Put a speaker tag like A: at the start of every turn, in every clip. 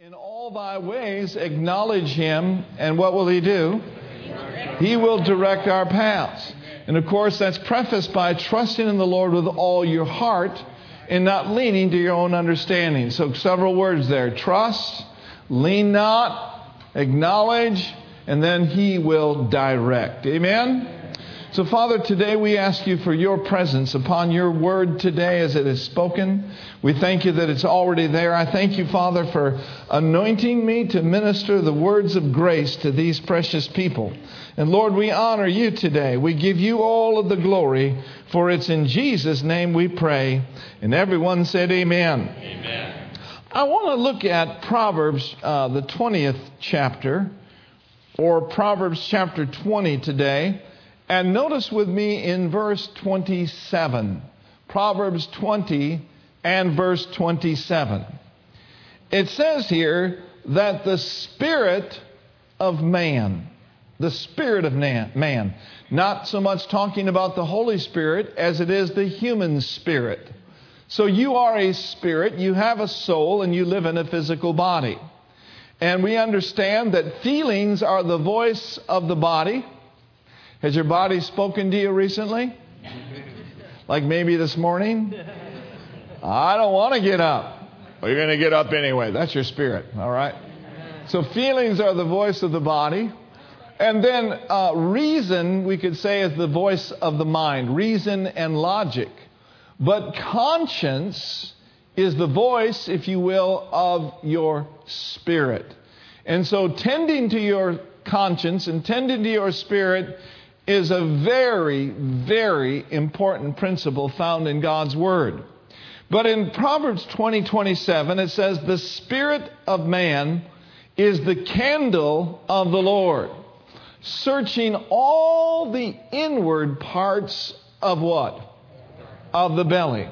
A: In all thy ways acknowledge him, and what will he do? He will direct our paths. And of course, that's prefaced by trusting in the Lord with all your heart and not leaning to your own understanding. So, several words there trust, lean not, acknowledge, and then he will direct. Amen? So, Father, today we ask you for your presence upon your word today as it is spoken. We thank you that it's already there. I thank you, Father, for anointing me to minister the words of grace to these precious people. And Lord, we honor you today. We give you all of the glory, for it's in Jesus' name we pray. And everyone said, Amen. Amen. I want to look at Proverbs, uh, the 20th chapter, or Proverbs chapter 20 today. And notice with me in verse 27, Proverbs 20 and verse 27. It says here that the spirit of man, the spirit of man, not so much talking about the Holy Spirit as it is the human spirit. So you are a spirit, you have a soul, and you live in a physical body. And we understand that feelings are the voice of the body has your body spoken to you recently? Like maybe this morning? I don't want to get up. Well, you're going to get up anyway. That's your spirit, all right? So feelings are the voice of the body. And then uh, reason, we could say, is the voice of the mind, reason and logic. But conscience is the voice, if you will, of your spirit. And so tending to your conscience and tending to your spirit is a very, very important principle found in God's Word. But in Proverbs 20 27, it says, The Spirit of man is the candle of the Lord, searching all the inward parts of what? Of the belly.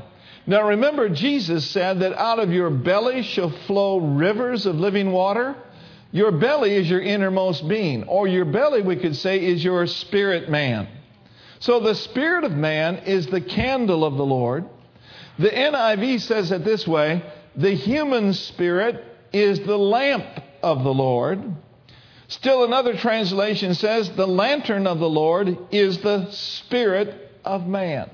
A: Now remember, Jesus said that out of your belly shall flow rivers of living water. Your belly is your innermost being, or your belly, we could say, is your spirit man. So the spirit of man is the candle of the Lord. The NIV says it this way the human spirit is the lamp of the Lord. Still, another translation says the lantern of the Lord is the spirit of man.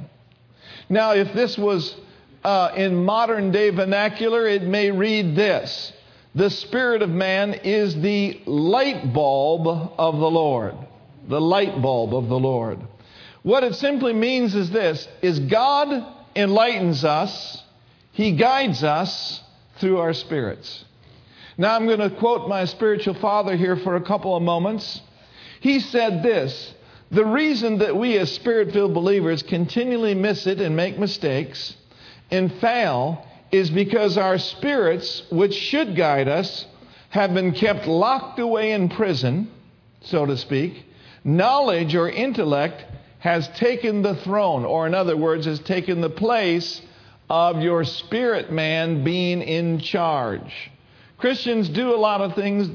A: Now, if this was uh, in modern day vernacular, it may read this the spirit of man is the light bulb of the Lord. The light bulb of the Lord. What it simply means is this is God enlightens us, he guides us through our spirits. Now I'm going to quote my spiritual father here for a couple of moments. He said this, the reason that we as spirit-filled believers continually miss it and make mistakes and fail is because our spirits, which should guide us, have been kept locked away in prison, so to speak. Knowledge or intellect has taken the throne, or in other words, has taken the place of your spirit man being in charge. Christians do a lot of things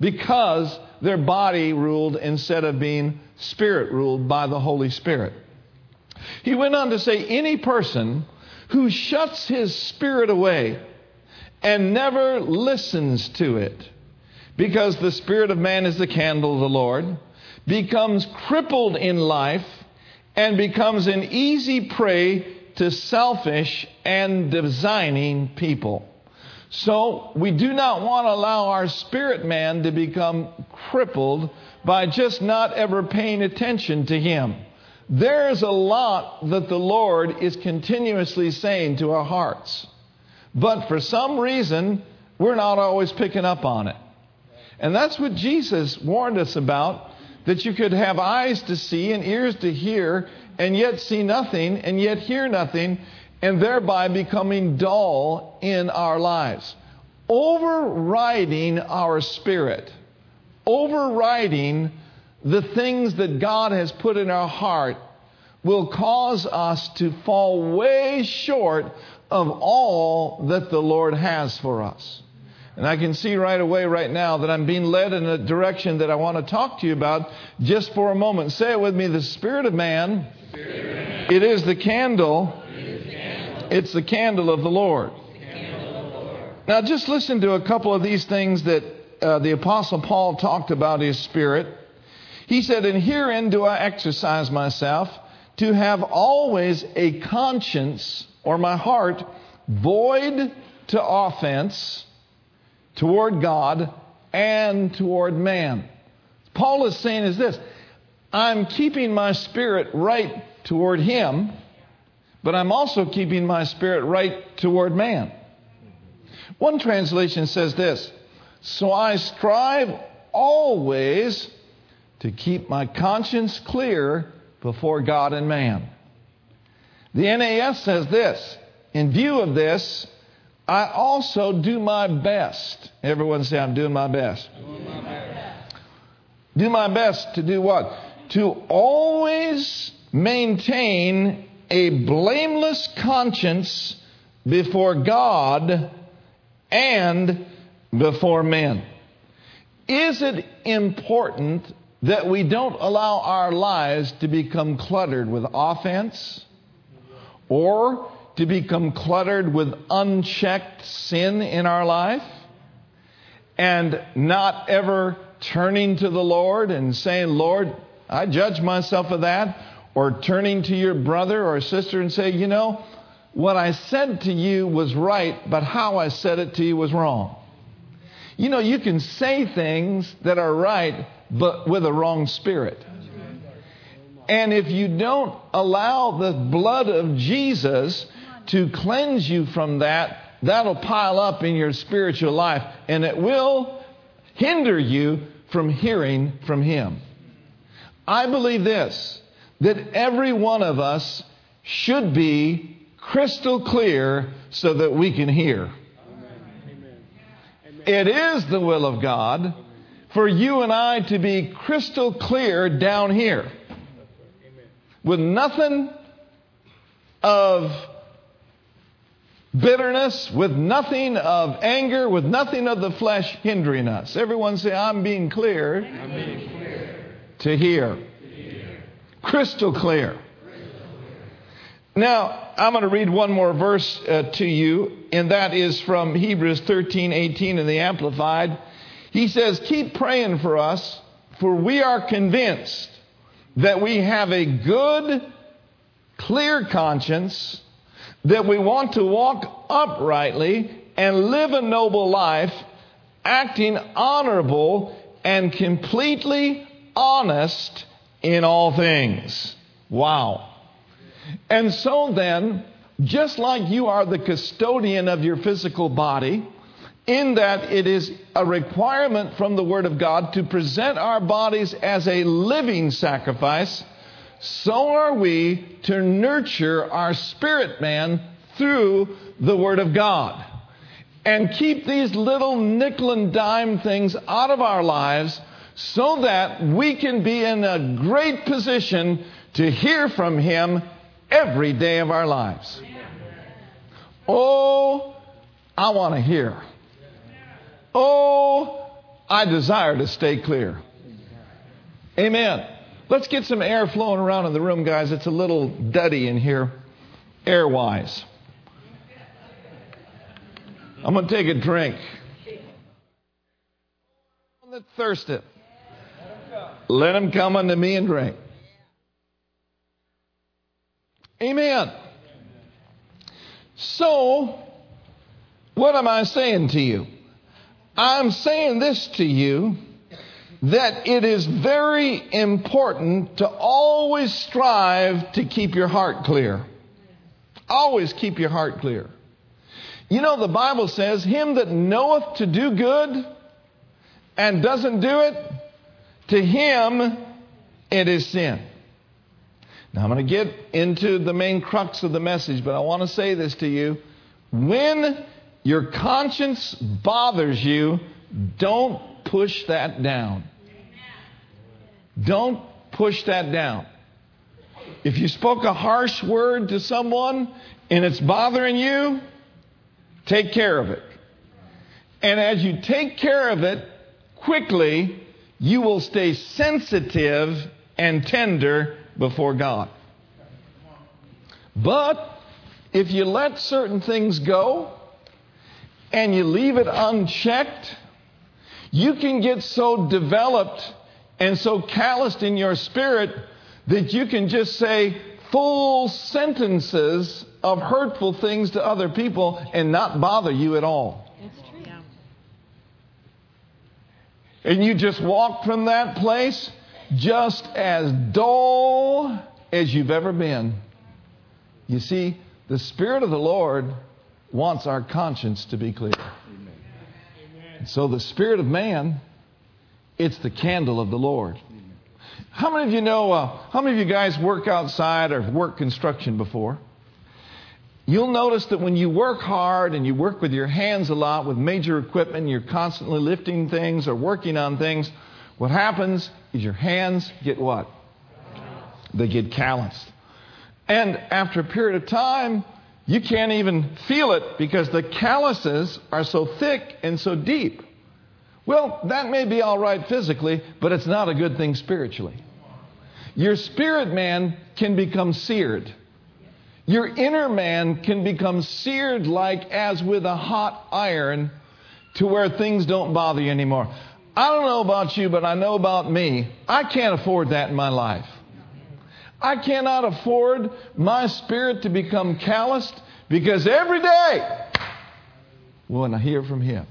A: because their body ruled instead of being spirit ruled by the Holy Spirit. He went on to say, any person who shuts his spirit away and never listens to it, because the spirit of man is the candle of the Lord, becomes crippled in life and becomes an easy prey to selfish and designing people. So, we do not want to allow our spirit man to become crippled by just not ever paying attention to him. There's a lot that the Lord is continuously saying to our hearts. But for some reason, we're not always picking up on it. And that's what Jesus warned us about that you could have eyes to see and ears to hear, and yet see nothing, and yet hear nothing, and thereby becoming dull in our lives. Overriding our spirit, overriding the things that God has put in our heart will cause us to fall way short of all that the Lord has for us. And I can see right away, right now, that I'm being led in a direction that I want to talk to you about just for a moment. Say it with me the Spirit of man, Spirit of man. It, is the candle. It's the candle of the Lord. Now, just listen to a couple of these things that uh, the Apostle Paul talked about his spirit. He said, And herein do I exercise myself to have always a conscience or my heart void to offense toward God and toward man. Paul is saying is this I'm keeping my spirit right toward him, but I'm also keeping my spirit right toward man. One translation says this So I strive always to keep my conscience clear before God and man. The NAS says this In view of this, I also do my best. Everyone say, I'm doing my best. Doing my best. Do my best to do what? To always maintain a blameless conscience before God and before men. Is it important that we don't allow our lives to become cluttered with offense or to become cluttered with unchecked sin in our life and not ever turning to the Lord and saying, Lord, I judge myself of that, or turning to your brother or sister and say, you know, what I said to you was right, but how I said it to you was wrong. You know, you can say things that are right, but with a wrong spirit. And if you don't allow the blood of Jesus to cleanse you from that, that'll pile up in your spiritual life and it will hinder you from hearing from Him. I believe this that every one of us should be crystal clear so that we can hear. It is the will of God for you and I to be crystal clear down here with nothing of bitterness, with nothing of anger, with nothing of the flesh hindering us. Everyone say, I'm being clear, I'm being clear. To, hear. to hear. Crystal clear. Now, I'm going to read one more verse uh, to you, and that is from Hebrews 13 18 in the Amplified. He says, Keep praying for us, for we are convinced that we have a good, clear conscience, that we want to walk uprightly and live a noble life, acting honorable and completely honest in all things. Wow. And so then, just like you are the custodian of your physical body, in that it is a requirement from the Word of God to present our bodies as a living sacrifice, so are we to nurture our spirit man through the Word of God. And keep these little nickel and dime things out of our lives so that we can be in a great position to hear from Him every day of our lives. Oh, I want to hear. Oh, I desire to stay clear. Amen. Let's get some air flowing around in the room, guys. It's a little duddy in here, air wise. I'm going to take a drink. That thirsteth, let him come unto me and drink. Amen. So, what am I saying to you? I'm saying this to you that it is very important to always strive to keep your heart clear. Always keep your heart clear. You know, the Bible says, Him that knoweth to do good and doesn't do it, to him it is sin. Now, I'm going to get into the main crux of the message, but I want to say this to you. When your conscience bothers you, don't push that down. Don't push that down. If you spoke a harsh word to someone and it's bothering you, take care of it. And as you take care of it quickly, you will stay sensitive and tender before God. But if you let certain things go and you leave it unchecked, you can get so developed and so calloused in your spirit that you can just say full sentences of hurtful things to other people and not bother you at all.
B: That's true. Yeah.
A: And you just walk from that place just as dull as you've ever been. You see, the Spirit of the Lord wants our conscience to be clear. And so the Spirit of man, it's the candle of the Lord. How many of you know, uh, how many of you guys work outside or work construction before? You'll notice that when you work hard and you work with your hands a lot with major equipment, you're constantly lifting things or working on things, what happens is your hands get what? They get calloused. And after a period of time, you can't even feel it because the calluses are so thick and so deep. Well, that may be all right physically, but it's not a good thing spiritually. Your spirit man can become seared. Your inner man can become seared like as with a hot iron to where things don't bother you anymore. I don't know about you, but I know about me. I can't afford that in my life. I cannot afford my spirit to become calloused because every day when I hear from Him.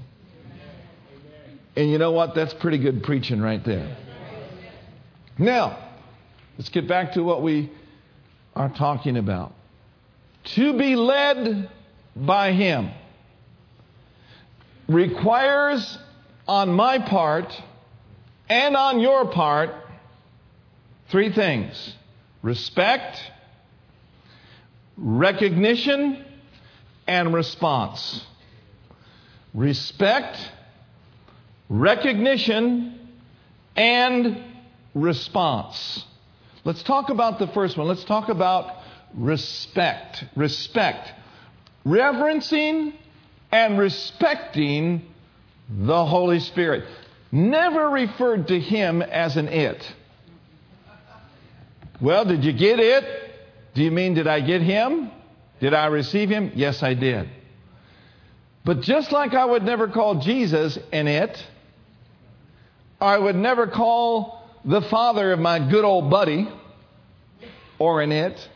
A: And you know what? That's pretty good preaching right there. Now, let's get back to what we are talking about to be led by Him requires on my part and on your part three things respect, recognition, and response. Respect, recognition, and response. Let's talk about the first one. Let's talk about respect. Respect. Reverencing and respecting the Holy Spirit. Never referred to him as an it. Well, did you get it? Do you mean, did I get him? Did I receive him? Yes, I did. But just like I would never call Jesus an it, I would never call the father of my good old buddy or an it,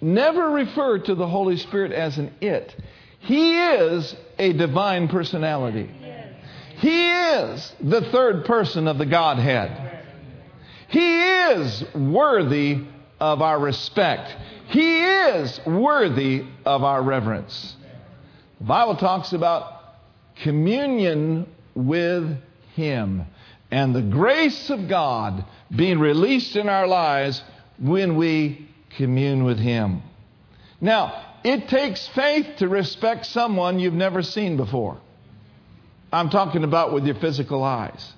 A: never refer to the Holy Spirit as an it. He is a divine personality. He is the third person of the Godhead. He is worthy of our respect. He is worthy of our reverence. The Bible talks about communion with Him and the grace of God being released in our lives when we commune with Him. Now, it takes faith to respect someone you've never seen before. I'm talking about with your physical eyes.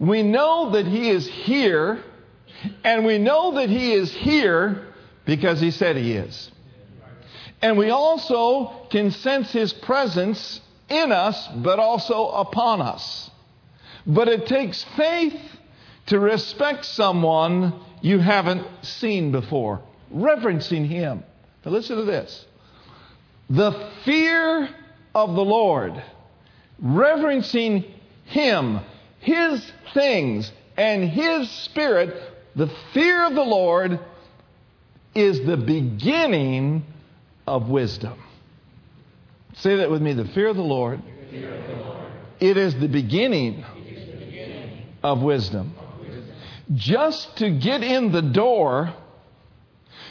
A: We know that He is here, and we know that He is here because He said He is. And we also can sense His presence in us, but also upon us. But it takes faith to respect someone you haven't seen before, reverencing Him. Now, listen to this the fear of the Lord, reverencing Him, His things, and His Spirit, the fear of the Lord is the beginning of wisdom. Say that with me the fear of the Lord, it is the beginning of wisdom. Just to get in the door,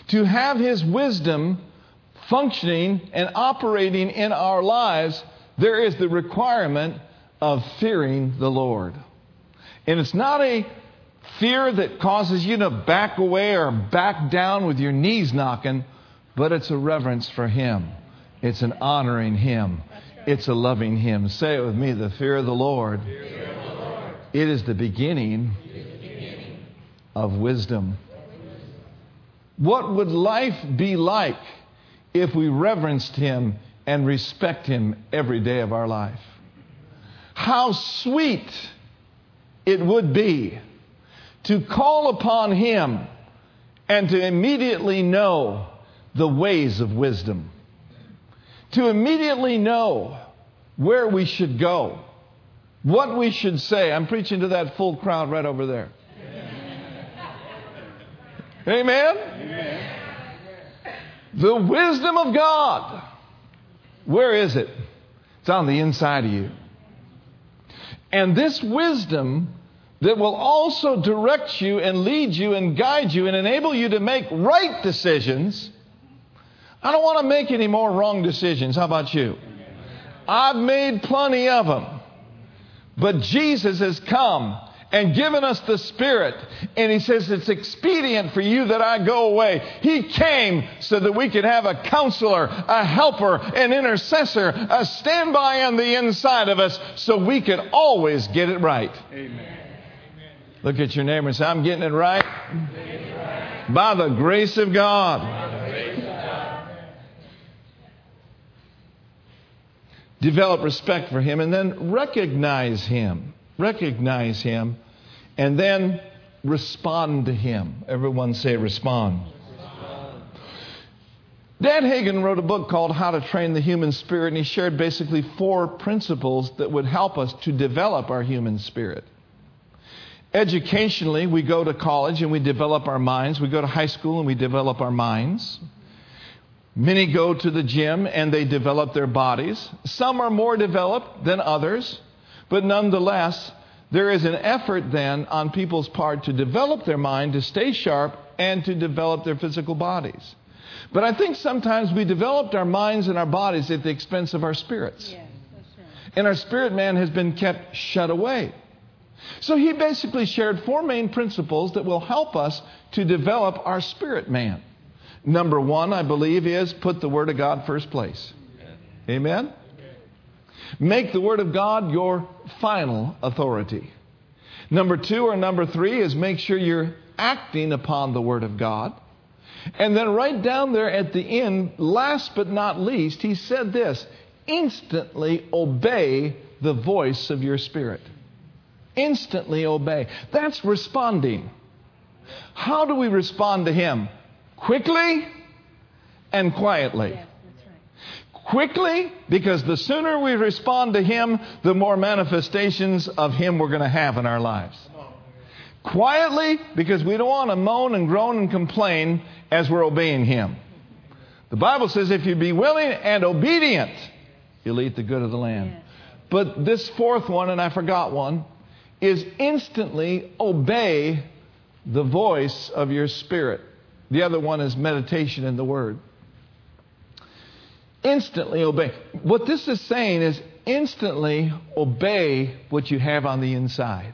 A: to have His wisdom functioning and operating in our lives, there is the requirement of fearing the Lord. And it's not a fear that causes you to back away or back down with your knees knocking, but it's a reverence for Him. It's an honoring Him. It's a loving Him. Say it with me the fear of the Lord. It is the beginning of wisdom. What would life be like if we reverenced Him and respect Him every day of our life? How sweet it would be to call upon Him and to immediately know the ways of wisdom, to immediately know where we should go, what we should say. I'm preaching to that full crowd right over there. Amen? Amen. The wisdom of God. Where is it? It's on the inside of you. And this wisdom that will also direct you and lead you and guide you and enable you to make right decisions. I don't want to make any more wrong decisions. How about you? I've made plenty of them. But Jesus has come and given us the Spirit. And He says it's expedient for you that I go away. He came so that we could have a counselor, a helper, an intercessor, a standby on the inside of us so we could always get it right. Amen. Look at your neighbor and say, I'm getting it right, by the grace of God. Develop respect for Him and then recognize Him recognize Him, and then respond to Him. Everyone say, respond. respond. Dad Hagin wrote a book called How to Train the Human Spirit, and he shared basically four principles that would help us to develop our human spirit. Educationally, we go to college and we develop our minds. We go to high school and we develop our minds. Many go to the gym and they develop their bodies. Some are more developed than others. But nonetheless, there is an effort then on people's part to develop their mind, to stay sharp, and to develop their physical bodies. But I think sometimes we developed our minds and our bodies at the expense of our spirits. Yes, right. And our spirit man has been kept shut away. So he basically shared four main principles that will help us to develop our spirit man. Number one, I believe, is put the Word of God first place. Amen? Make the Word of God your final authority. Number two or number three is make sure you're acting upon the Word of God. And then right down there at the end, last but not least, he said this instantly obey the voice of your spirit. Instantly obey. That's responding. How do we respond to him? Quickly and quietly. Quickly, because the sooner we respond to Him, the more manifestations of Him we're going to have in our lives. Quietly, because we don't want to moan and groan and complain as we're obeying Him. The Bible says if you be willing and obedient, you'll eat the good of the land. But this fourth one, and I forgot one, is instantly obey the voice of your spirit. The other one is meditation in the Word. Instantly obey. What this is saying is instantly obey what you have on the inside.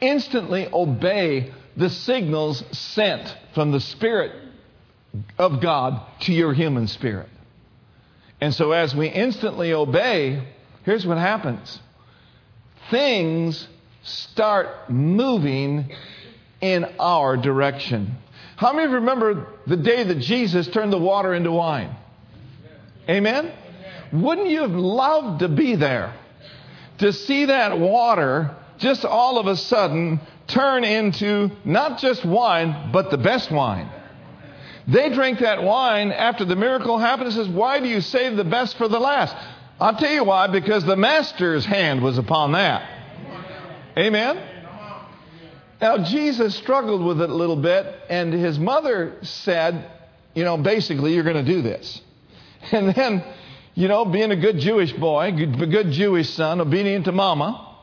A: Instantly obey the signals sent from the Spirit of God to your human spirit. And so, as we instantly obey, here's what happens things start moving in our direction. How many of you remember the day that Jesus turned the water into wine? Amen? Wouldn't you have loved to be there? To see that water just all of a sudden turn into not just wine, but the best wine. They drank that wine after the miracle happened and says, Why do you save the best for the last? I'll tell you why, because the master's hand was upon that. Amen? Now, Jesus struggled with it a little bit, and his mother said, You know, basically, you're going to do this. And then, you know, being a good Jewish boy, a good Jewish son, obedient to mama,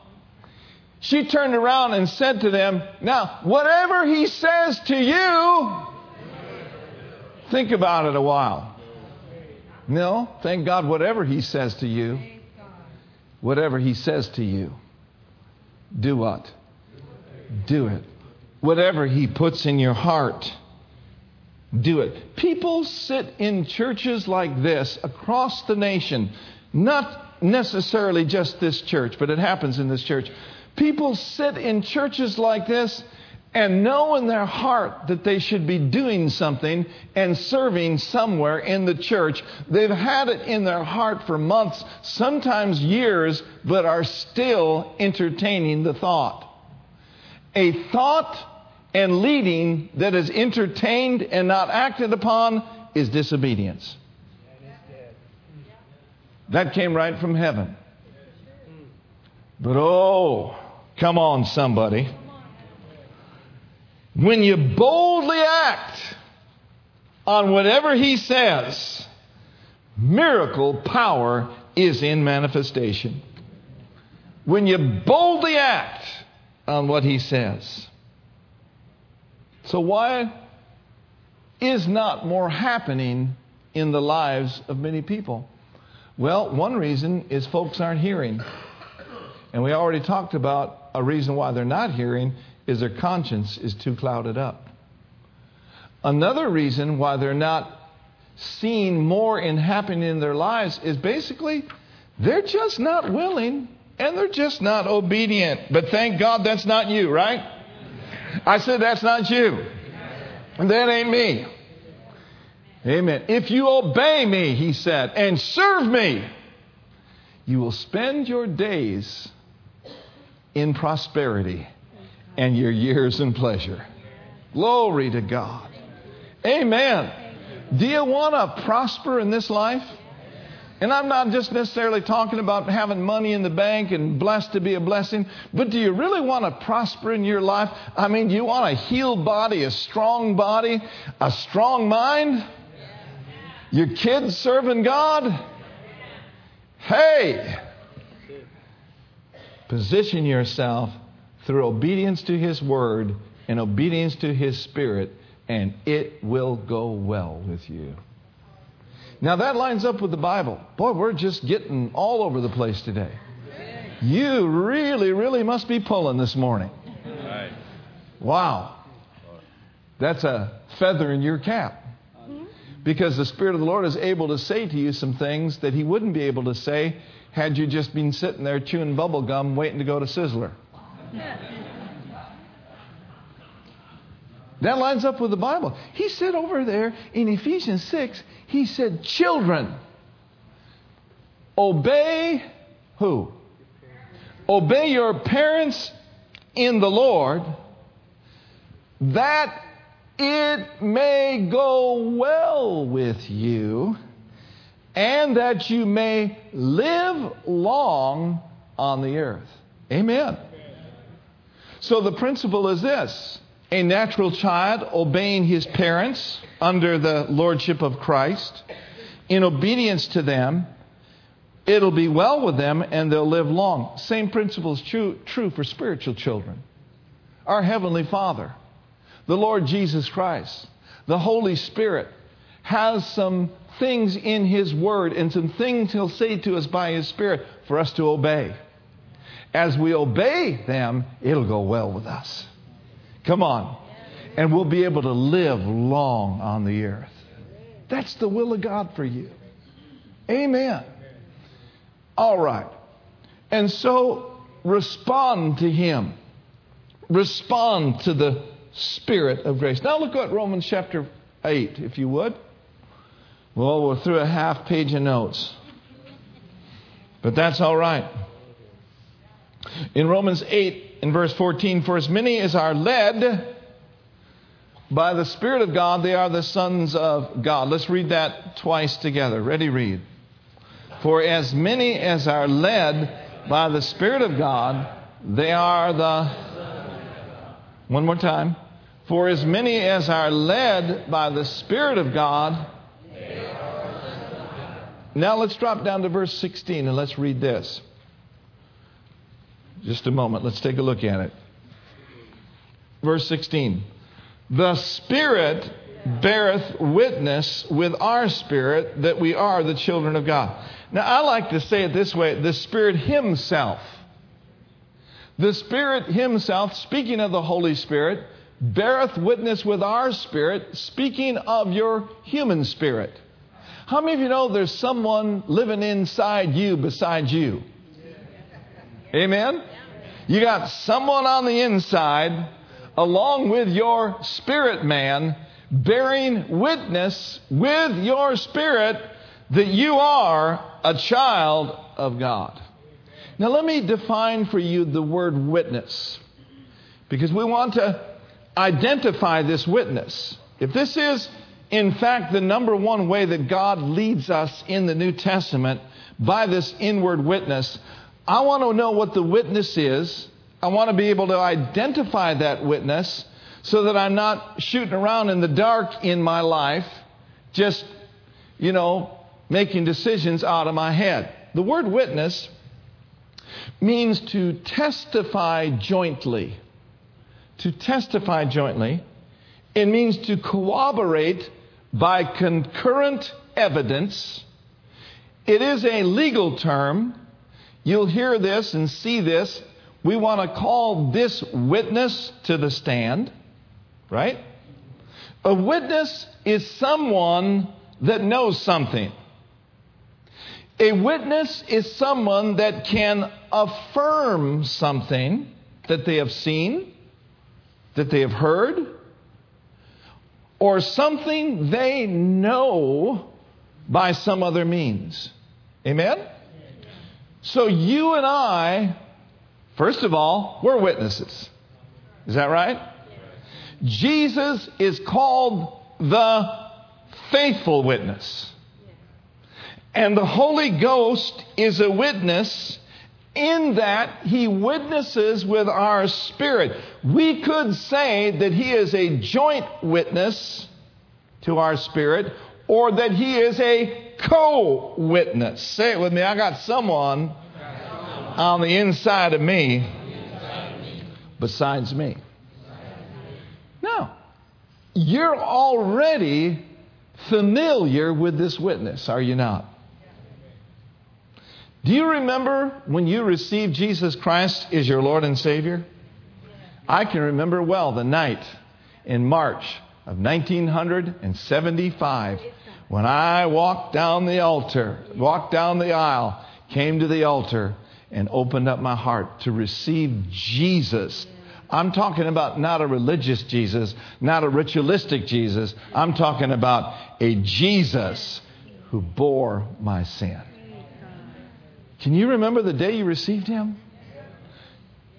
A: she turned around and said to them, Now, whatever he says to you, think about it a while. No, thank God, whatever he says to you, whatever he says to you, do what? Do it. Whatever he puts in your heart do it. People sit in churches like this across the nation, not necessarily just this church, but it happens in this church. People sit in churches like this and know in their heart that they should be doing something and serving somewhere in the church. They've had it in their heart for months, sometimes years, but are still entertaining the thought. A thought and leading that is entertained and not acted upon is disobedience. That came right from heaven. But oh, come on, somebody. When you boldly act on whatever he says, miracle power is in manifestation. When you boldly act on what he says. So, why is not more happening in the lives of many people? Well, one reason is folks aren't hearing. And we already talked about a reason why they're not hearing is their conscience is too clouded up. Another reason why they're not seeing more in happening in their lives is basically they're just not willing and they're just not obedient. But thank God that's not you, right? I said that's not you. And that ain't me. Amen. If you obey me, he said, and serve me, you will spend your days in prosperity and your years in pleasure. Glory to God. Amen. Do you want to prosper in this life? And I'm not just necessarily talking about having money in the bank and blessed to be a blessing, but do you really want to prosper in your life? I mean, do you want a healed body, a strong body, a strong mind? Your kids serving God? Hey! Position yourself through obedience to His Word and obedience to His Spirit, and it will go well with you. Now that lines up with the Bible. Boy, we're just getting all over the place today. You really, really must be pulling this morning. Wow. That's a feather in your cap. Because the Spirit of the Lord is able to say to you some things that He wouldn't be able to say had you just been sitting there chewing bubble gum waiting to go to Sizzler. That lines up with the Bible. He said over there in Ephesians 6, he said, Children, obey who? Obey your parents in the Lord, that it may go well with you, and that you may live long on the earth. Amen. So the principle is this a natural child obeying his parents under the lordship of Christ, in obedience to them, it'll be well with them and they'll live long. Same principle is true, true for spiritual children. Our Heavenly Father, the Lord Jesus Christ, the Holy Spirit has some things in His Word and some things He'll say to us by His Spirit for us to obey. As we obey them, it'll go well with us. Come on. And we'll be able to live long on the earth. That's the will of God for you. Amen. All right. And so respond to Him. Respond to the Spirit of grace. Now look at Romans chapter 8, if you would. Well, we're through a half page of notes. But that's all right. In Romans 8, in verse 14, for as many as are led by the Spirit of God, they are the sons of God. Let's read that twice together. Ready, read. For as many as are led by the Spirit of God, they are the. One more time. For as many as are led by the Spirit of God, now let's drop down to verse 16 and let's read this. Just a moment. Let's take a look at it. Verse 16. The Spirit beareth witness with our spirit that we are the children of God. Now, I like to say it this way the Spirit Himself. The Spirit Himself, speaking of the Holy Spirit, beareth witness with our spirit, speaking of your human spirit. How many of you know there's someone living inside you besides you? Amen? You got someone on the inside, along with your spirit man, bearing witness with your spirit that you are a child of God. Now, let me define for you the word witness because we want to identify this witness. If this is, in fact, the number one way that God leads us in the New Testament, by this inward witness, I want to know what the witness is. I want to be able to identify that witness so that I'm not shooting around in the dark in my life, just, you know, making decisions out of my head. The word witness means to testify jointly. To testify jointly. It means to corroborate by concurrent evidence. It is a legal term. You'll hear this and see this. We want to call this witness to the stand, right? A witness is someone that knows something. A witness is someone that can affirm something that they have seen, that they have heard, or something they know by some other means. Amen? So you and I, first of all, we're witnesses. Is that right? Jesus is called the faithful witness. And the Holy Ghost is a witness in that he witnesses with our spirit. We could say that he is a joint witness to our spirit or that he is a co witness. Say it with me. I got someone on the inside of me besides me. No. You're already familiar with this witness, are you not? Do you remember when you received Jesus Christ as your Lord and Savior? I can remember well the night in March of 1975 when I walked down the altar, walked down the aisle, came to the altar, and opened up my heart to receive Jesus. I'm talking about not a religious Jesus, not a ritualistic Jesus. I'm talking about a Jesus who bore my sin. Can you remember the day you received Him?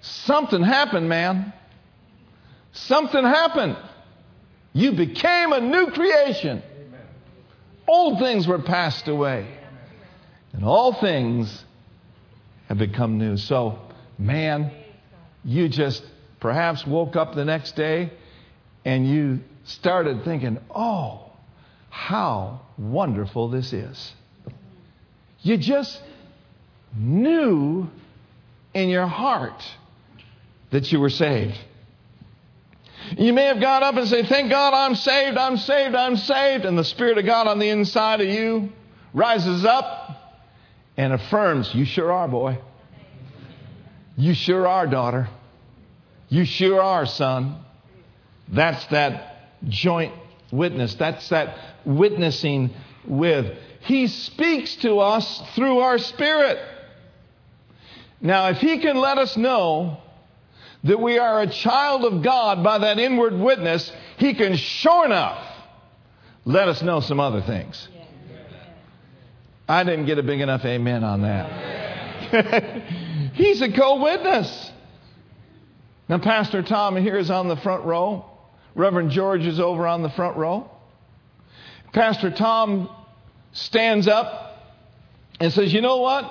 A: Something happened, man. Something happened. You became a new creation. Old things were passed away, and all things have become new. So, man, you just perhaps woke up the next day and you started thinking, oh, how wonderful this is. You just knew in your heart that you were saved. You may have got up and say, Thank God I'm saved, I'm saved, I'm saved. And the Spirit of God on the inside of you rises up and affirms, You sure are, boy. You sure are, daughter. You sure are, son. That's that joint witness. That's that witnessing with. He speaks to us through our spirit. Now, if He can let us know that we are a child of God by that inward witness, He can sure enough let us know some other things. I didn't get a big enough amen on that. He's a co witness. Now, Pastor Tom here is on the front row. Reverend George is over on the front row. Pastor Tom stands up and says, You know what?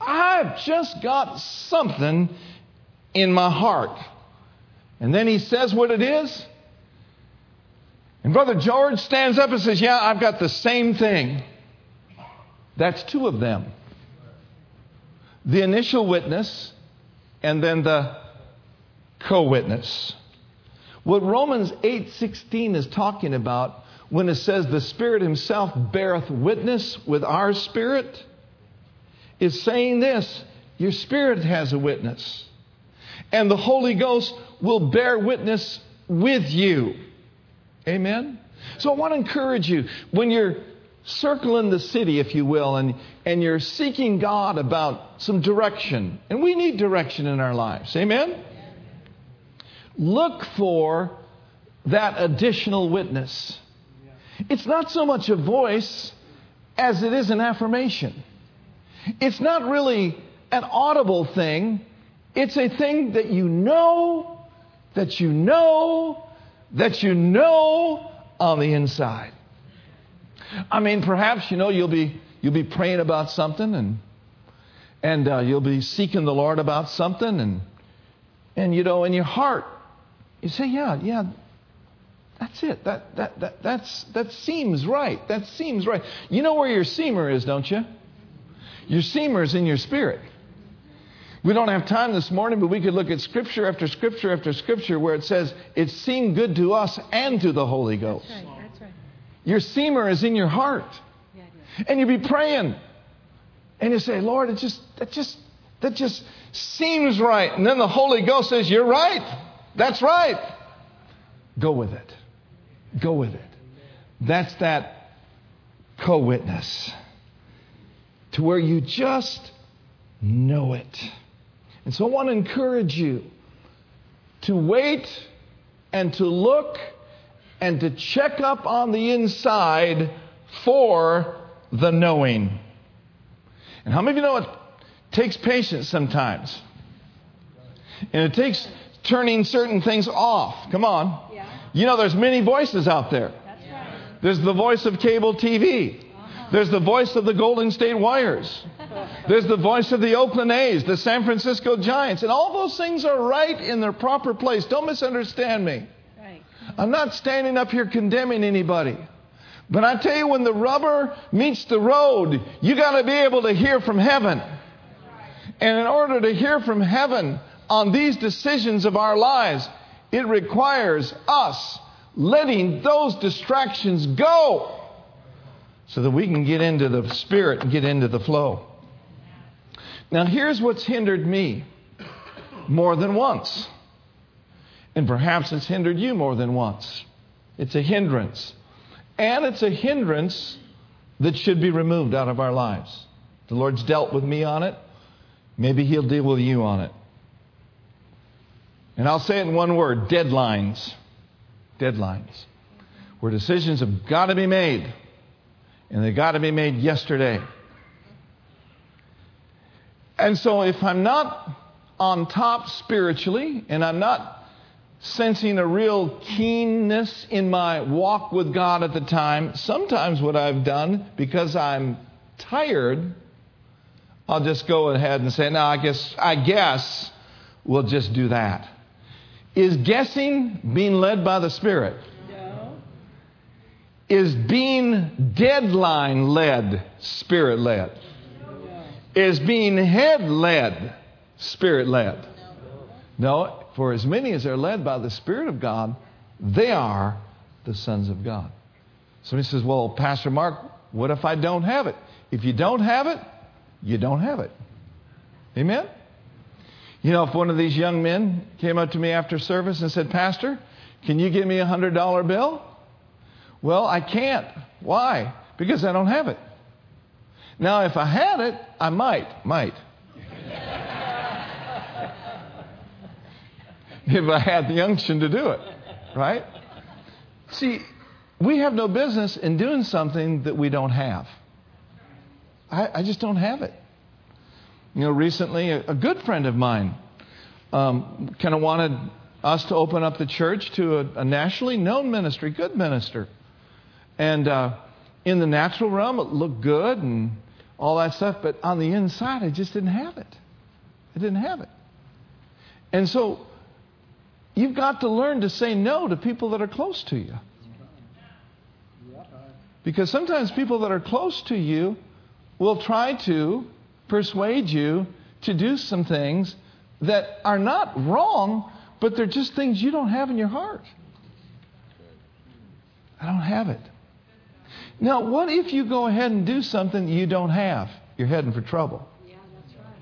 A: I've just got something in my heart. And then he says what it is. And Brother George stands up and says, Yeah, I've got the same thing. That's two of them the initial witness and then the co witness. What Romans 8:16 is talking about when it says the Spirit Himself beareth witness with our spirit is saying this your spirit has a witness. And the Holy Ghost will bear witness with you. Amen? So I want to encourage you when you're circling the city, if you will, and, and you're seeking God about some direction, and we need direction in our lives. Amen? Look for that additional witness. It's not so much a voice as it is an affirmation. It's not really an audible thing, it's a thing that you know, that you know, that you know on the inside. I mean, perhaps, you know, you'll be you'll be praying about something and and uh, you'll be seeking the Lord about something and and you know in your heart you say, yeah, yeah, that's it. That, that, that, that's, that seems right. That seems right. You know where your seamer is, don't you? Your seamer is in your spirit. We don't have time this morning, but we could look at scripture after scripture after scripture where it says it seemed good to us and to the Holy Ghost.
B: That's right. That's right.
A: Your seemer is in your heart.
B: Yeah, yeah.
A: And you be praying. And you say, Lord, it just that just that just seems right. And then the Holy Ghost says, You're right. That's right. Go with it. Go with it. That's that co witness to where you just know it. And so I want to encourage you to wait and to look and to check up on the inside for the knowing. And how many of you know it takes patience sometimes? And it takes turning certain things off. Come on.
B: Yeah.
A: You know, there's many voices out there.
B: That's right.
A: There's the voice of cable TV. Uh-huh. There's the voice of the Golden State Warriors. There's the voice of the Oakland A's, the San Francisco Giants. And all those things are right in their proper place. Don't misunderstand me.
B: Right.
A: I'm not standing up here condemning anybody. But I tell you, when the rubber meets the road, you got to be able to hear from heaven. And in order to hear from heaven on these decisions of our lives, it requires us letting those distractions go so that we can get into the spirit and get into the flow. Now, here's what's hindered me more than once. And perhaps it's hindered you more than once. It's a hindrance. And it's a hindrance that should be removed out of our lives. The Lord's dealt with me on it. Maybe He'll deal with you on it. And I'll say it in one word deadlines. Deadlines. Where decisions have got to be made. And they've got to be made yesterday. And so if I'm not on top spiritually and I'm not sensing a real keenness in my walk with God at the time, sometimes what I've done, because I'm tired, I'll just go ahead and say, no, I guess, I guess we'll just do that. Is guessing being led by the Spirit?
B: No.
A: Is being deadline led, Spirit led? Is being head led, Spirit led? No, for as many as are led by the Spirit of God, they are the sons of God. Somebody says, Well, Pastor Mark, what if I don't have it? If you don't have it, you don't have it. Amen? You know, if one of these young men came up to me after service and said, Pastor, can you give me a $100 bill? Well, I can't. Why? Because I don't have it. Now, if I had it, I might, might. if I had the unction to do it, right? See, we have no business in doing something that we don't have. I, I just don't have it. You know, recently, a, a good friend of mine um, kind of wanted us to open up the church to a, a nationally known ministry, good minister. And uh, in the natural realm, it looked good and all that stuff, but on the inside, I just didn't have it. I didn't have it. And so, you've got to learn to say no to people that are close to you. Because sometimes people that are close to you will try to persuade you to do some things that are not wrong, but they're just things you don't have in your heart. I don't have it. Now, what if you go ahead and do something you don't have? You're heading for trouble.
B: Yeah, that's right.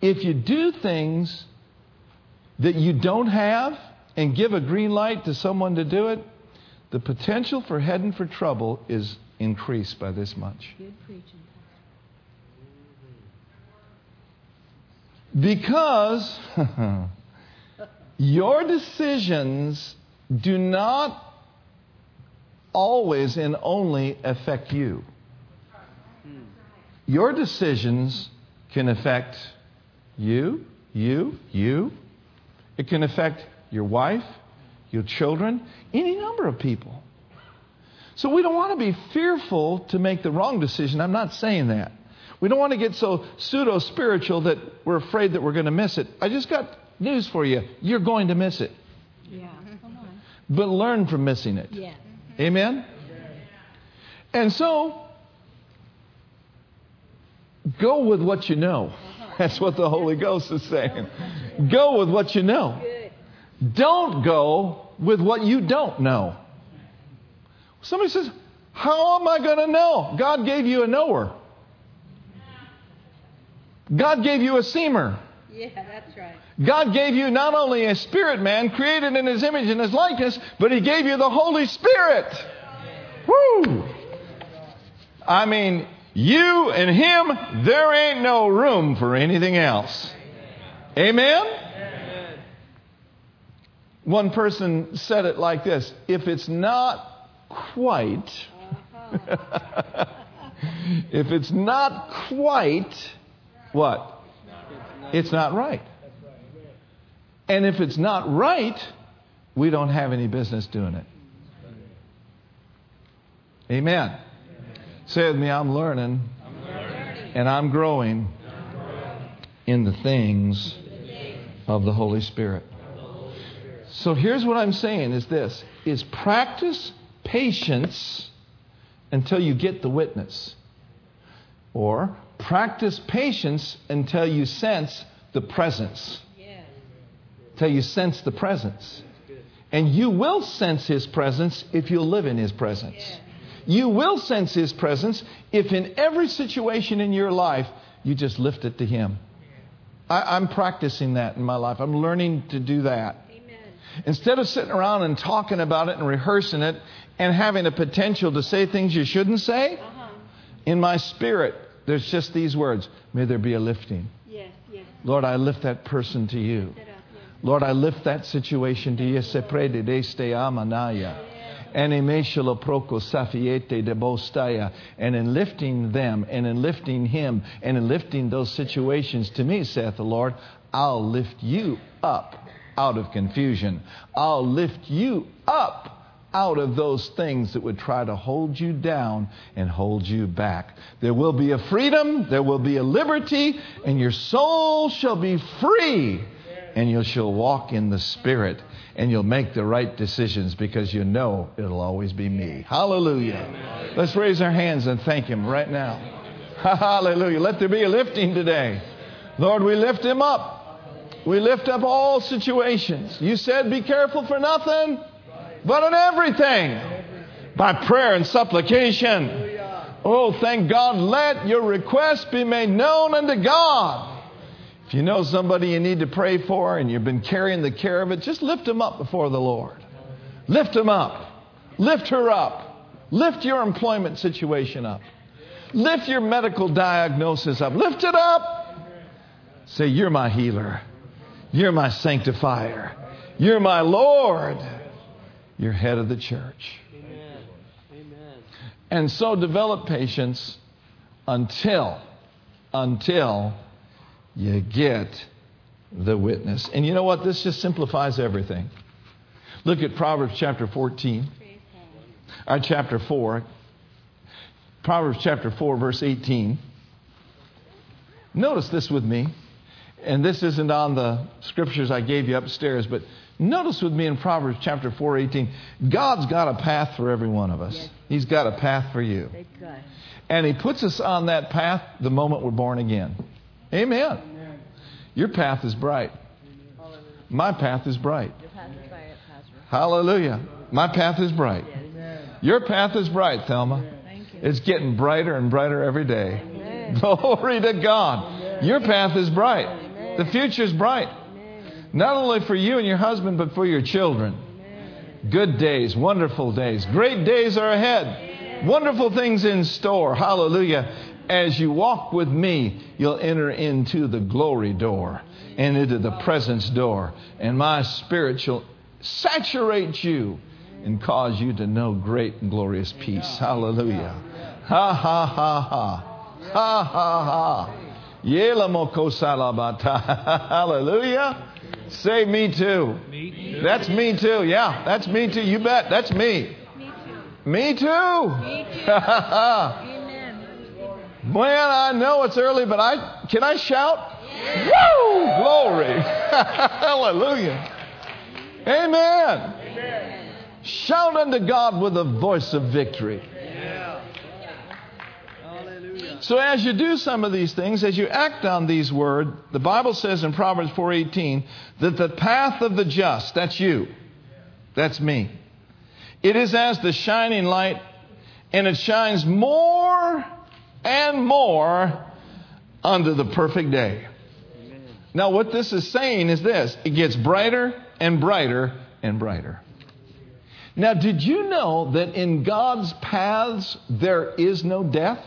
A: If you do things that you don't have and give a green light to someone to do it, the potential for heading for trouble is increased by this much.
B: Good preaching.
A: Because your decisions do not always and only affect you. Your decisions can affect you, you, you. It can affect your wife, your children, any number of people. So we don't want to be fearful to make the wrong decision. I'm not saying that. We don't want to get so pseudo spiritual that we're afraid that we're going to miss it. I just got news for you. You're going to miss it.
B: Yeah. Come on.
A: But learn from missing it.
B: Yes.
A: Amen? And so, go with what you know. That's what the Holy Ghost is saying. Go with what you know. Don't go with what you don't know. Somebody says, How am I going to know? God gave you a knower, God gave you a
B: seemer. That's right.
A: God gave you not only a spirit man created in his image and his likeness, but he gave you the Holy Spirit. Woo! I mean, you and him, there ain't no room for anything else. Amen? One person said it like this if it's not quite, if it's not quite, what? It's not right. And if it's not right, we don't have any business doing it. Amen. Say with me, I'm learning, and I'm growing in the things of the Holy Spirit. So here's what I'm saying is this is practice patience until you get the witness. Or practice patience until you sense the presence. Till you sense the presence. And you will sense his presence if you live in his presence. You will sense his presence if in every situation in your life you just lift it to him. I, I'm practicing that in my life. I'm learning to do that.
B: Amen.
A: Instead of sitting around and talking about it and rehearsing it and having a potential to say things you shouldn't say,
B: Uh-huh.
A: in my spirit, there's just these words May there be a lifting.
B: Yes, yes.
A: Lord, I lift that person to you.
B: Sit up, yes.
A: Lord, I lift that situation to you. Se prede deste amanaya. And emeshalo proko de bostaya. And in lifting them, and in lifting him, and in lifting those situations to me, saith the Lord, I'll lift you up out of confusion. I'll lift you up out of those things that would try to hold you down and hold you back. There will be a freedom, there will be a liberty, and your soul shall be free, and you shall walk in the Spirit, and you'll make the right decisions because you know it'll always be me. Hallelujah. Let's raise our hands and thank Him right now. Hallelujah. Let there be a lifting today. Lord, we lift Him up. We lift up all situations. You said, Be careful for nothing, but in everything, by prayer and supplication. Oh, thank God, let your request be made known unto God. If you know somebody you need to pray for and you've been carrying the care of it, just lift them up before the Lord. Lift them up. Lift her up. Lift your employment situation up. Lift your medical diagnosis up. Lift it up. Say, You're my healer. You're my sanctifier. You're my Lord. You're head of the church.
C: Amen. Amen.
A: And so develop patience until, until you get the witness. And you know what? This just simplifies everything. Look at Proverbs chapter 14, or chapter 4. Proverbs chapter 4, verse 18. Notice this with me. And this isn't on the scriptures I gave you upstairs, but notice with me in Proverbs chapter 4, 18. God's got a path for every one of us.
B: Yes.
A: He's got a path for you. And He puts us on that path the moment we're born again. Amen. Your path is bright. My path is bright.
B: Path is by it, Pastor.
A: Hallelujah. My path is bright. Your path is bright, Thelma.
B: Thank you.
A: It's getting brighter and brighter every day.
B: Amen.
A: Glory to God. Your path is bright. The future is
B: bright.
A: Not only for you and your husband, but for your children. Good days, wonderful days. Great days are ahead. Wonderful things in store. Hallelujah. As you walk with me, you'll enter into the glory door and into the presence door. And my spirit shall saturate you and cause you to know great and glorious peace. Hallelujah. Ha ha ha ha. Ha ha ha. Hallelujah. Say me too. That's me too. Yeah, that's me too. You bet. That's me.
B: Me too.
A: Me too.
B: Me. Amen.
A: Man, I know it's early, but I can I shout? Woo! Glory. Hallelujah. Amen. Shout unto God with a voice of victory. So as you do some of these things, as you act on these words, the Bible says in Proverbs 4:18 that the path of the just, that's you. That's me. It is as the shining light and it shines more and more unto the perfect day. Now what this is saying is this, it gets brighter and brighter and brighter. Now, did you know that in God's paths there is no death?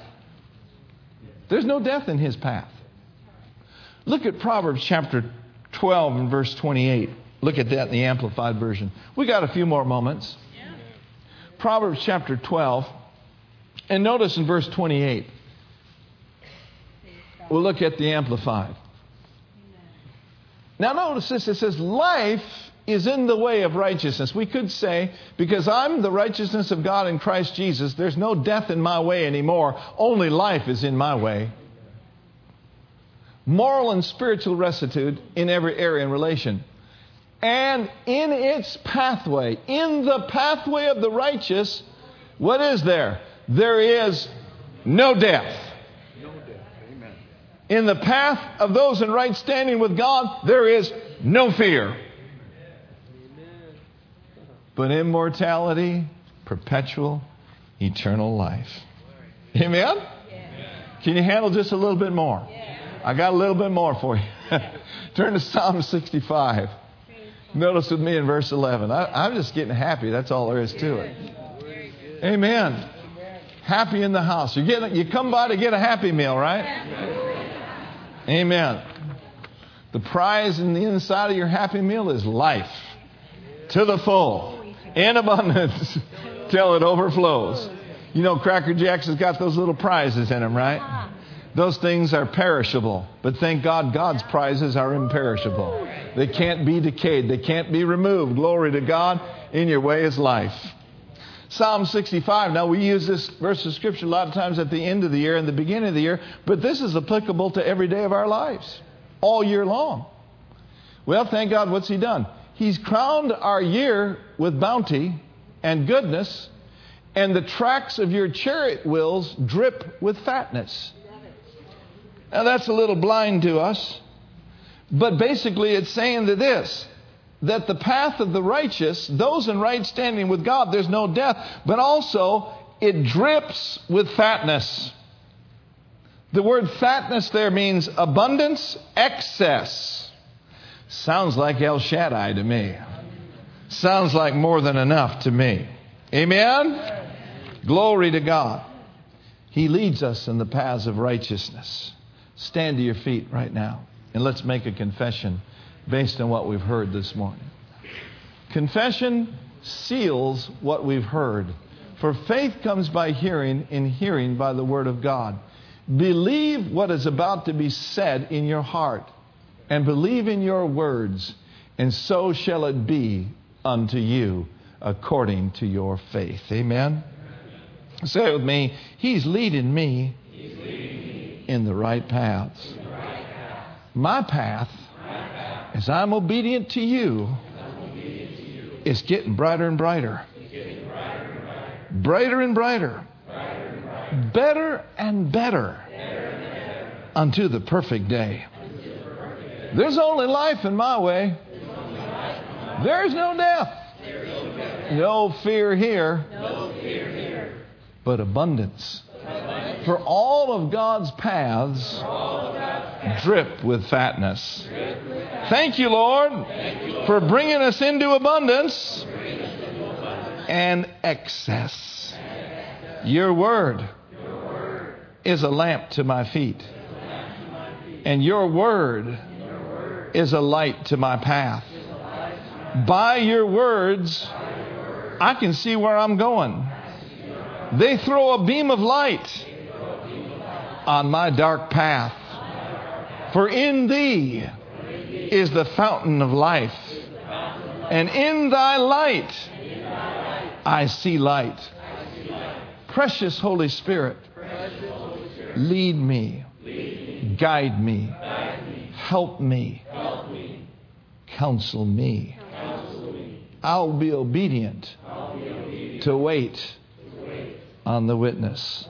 A: There's no death in his path. Look at Proverbs chapter 12 and verse 28. Look at that in the Amplified Version. We got a few more moments. Proverbs chapter 12. And notice in verse 28. We'll look at the Amplified. Now, notice this it says, Life is in the way of righteousness. We could say, because I'm the righteousness of God in Christ Jesus, there's no death in my way anymore. Only life is in my way. Moral and spiritual rectitude in every area and relation. And in its pathway, in the pathway of the righteous, what is there? There is no death. No death. Amen. In the path of those in right standing with God, there is no fear. But immortality, perpetual, eternal life. Amen? Can you handle just a little bit more? I got a little bit more for you. Turn to Psalm 65. Notice with me in verse 11. I, I'm just getting happy. That's all there is to it. Amen. Happy in the house. You get you come by to get a happy meal, right? Amen. The prize in the inside of your happy meal is life to the full, in abundance, till it overflows. You know, Cracker Jacks has got those little prizes in them, right? Uh-huh. Those things are perishable, but thank God God's prizes are imperishable. They can't be decayed, they can't be removed. Glory to God. In your way is life. Psalm 65. Now, we use this verse of Scripture a lot of times at the end of the year and the beginning of the year, but this is applicable to every day of our lives, all year long. Well, thank God, what's He done? He's crowned our year with bounty and goodness, and the tracks of your chariot wheels drip with fatness. Now, that's a little blind to us, but basically, it's saying that this that the path of the righteous, those in right standing with God, there's no death, but also it drips with fatness. The word fatness there means abundance, excess. Sounds like El Shaddai to me. Sounds like more than enough to me. Amen? Glory to God. He leads us in the paths of righteousness. Stand to your feet right now and let's make a confession based on what we've heard this morning. Confession seals what we've heard. For faith comes by hearing, and hearing by the word of God. Believe what is about to be said in your heart, and believe in your words, and so shall it be unto you according to your faith. Amen? Say it with me He's leading me, in the right paths. My path, as I'm obedient to you, is getting brighter and brighter. Brighter and brighter. Better and better unto the perfect day. There's only life in my way. There's no death. No fear here, but abundance. For all of God's paths drip with fatness. Thank you, Lord, for bringing us into abundance and excess. Your word is a lamp to my feet, and your word is a light to my path. By your words, I can see where I'm going. They throw a beam of light on my dark path. For in thee is the fountain of life. And in thy light I see light. Precious Holy Spirit, lead me, guide me, help me, counsel me. I'll be obedient to wait on the witness.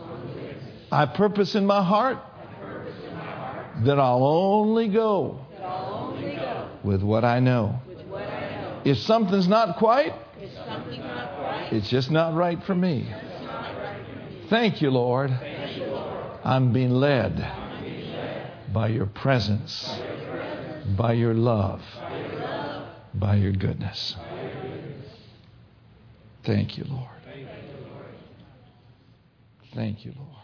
A: I purpose in my heart that I'll only go with what I know. If something's not quite, it's just not right for me. Thank you, Lord. I'm being led by your presence, by your love, by your goodness. Thank you, Lord. Thank you, Lord.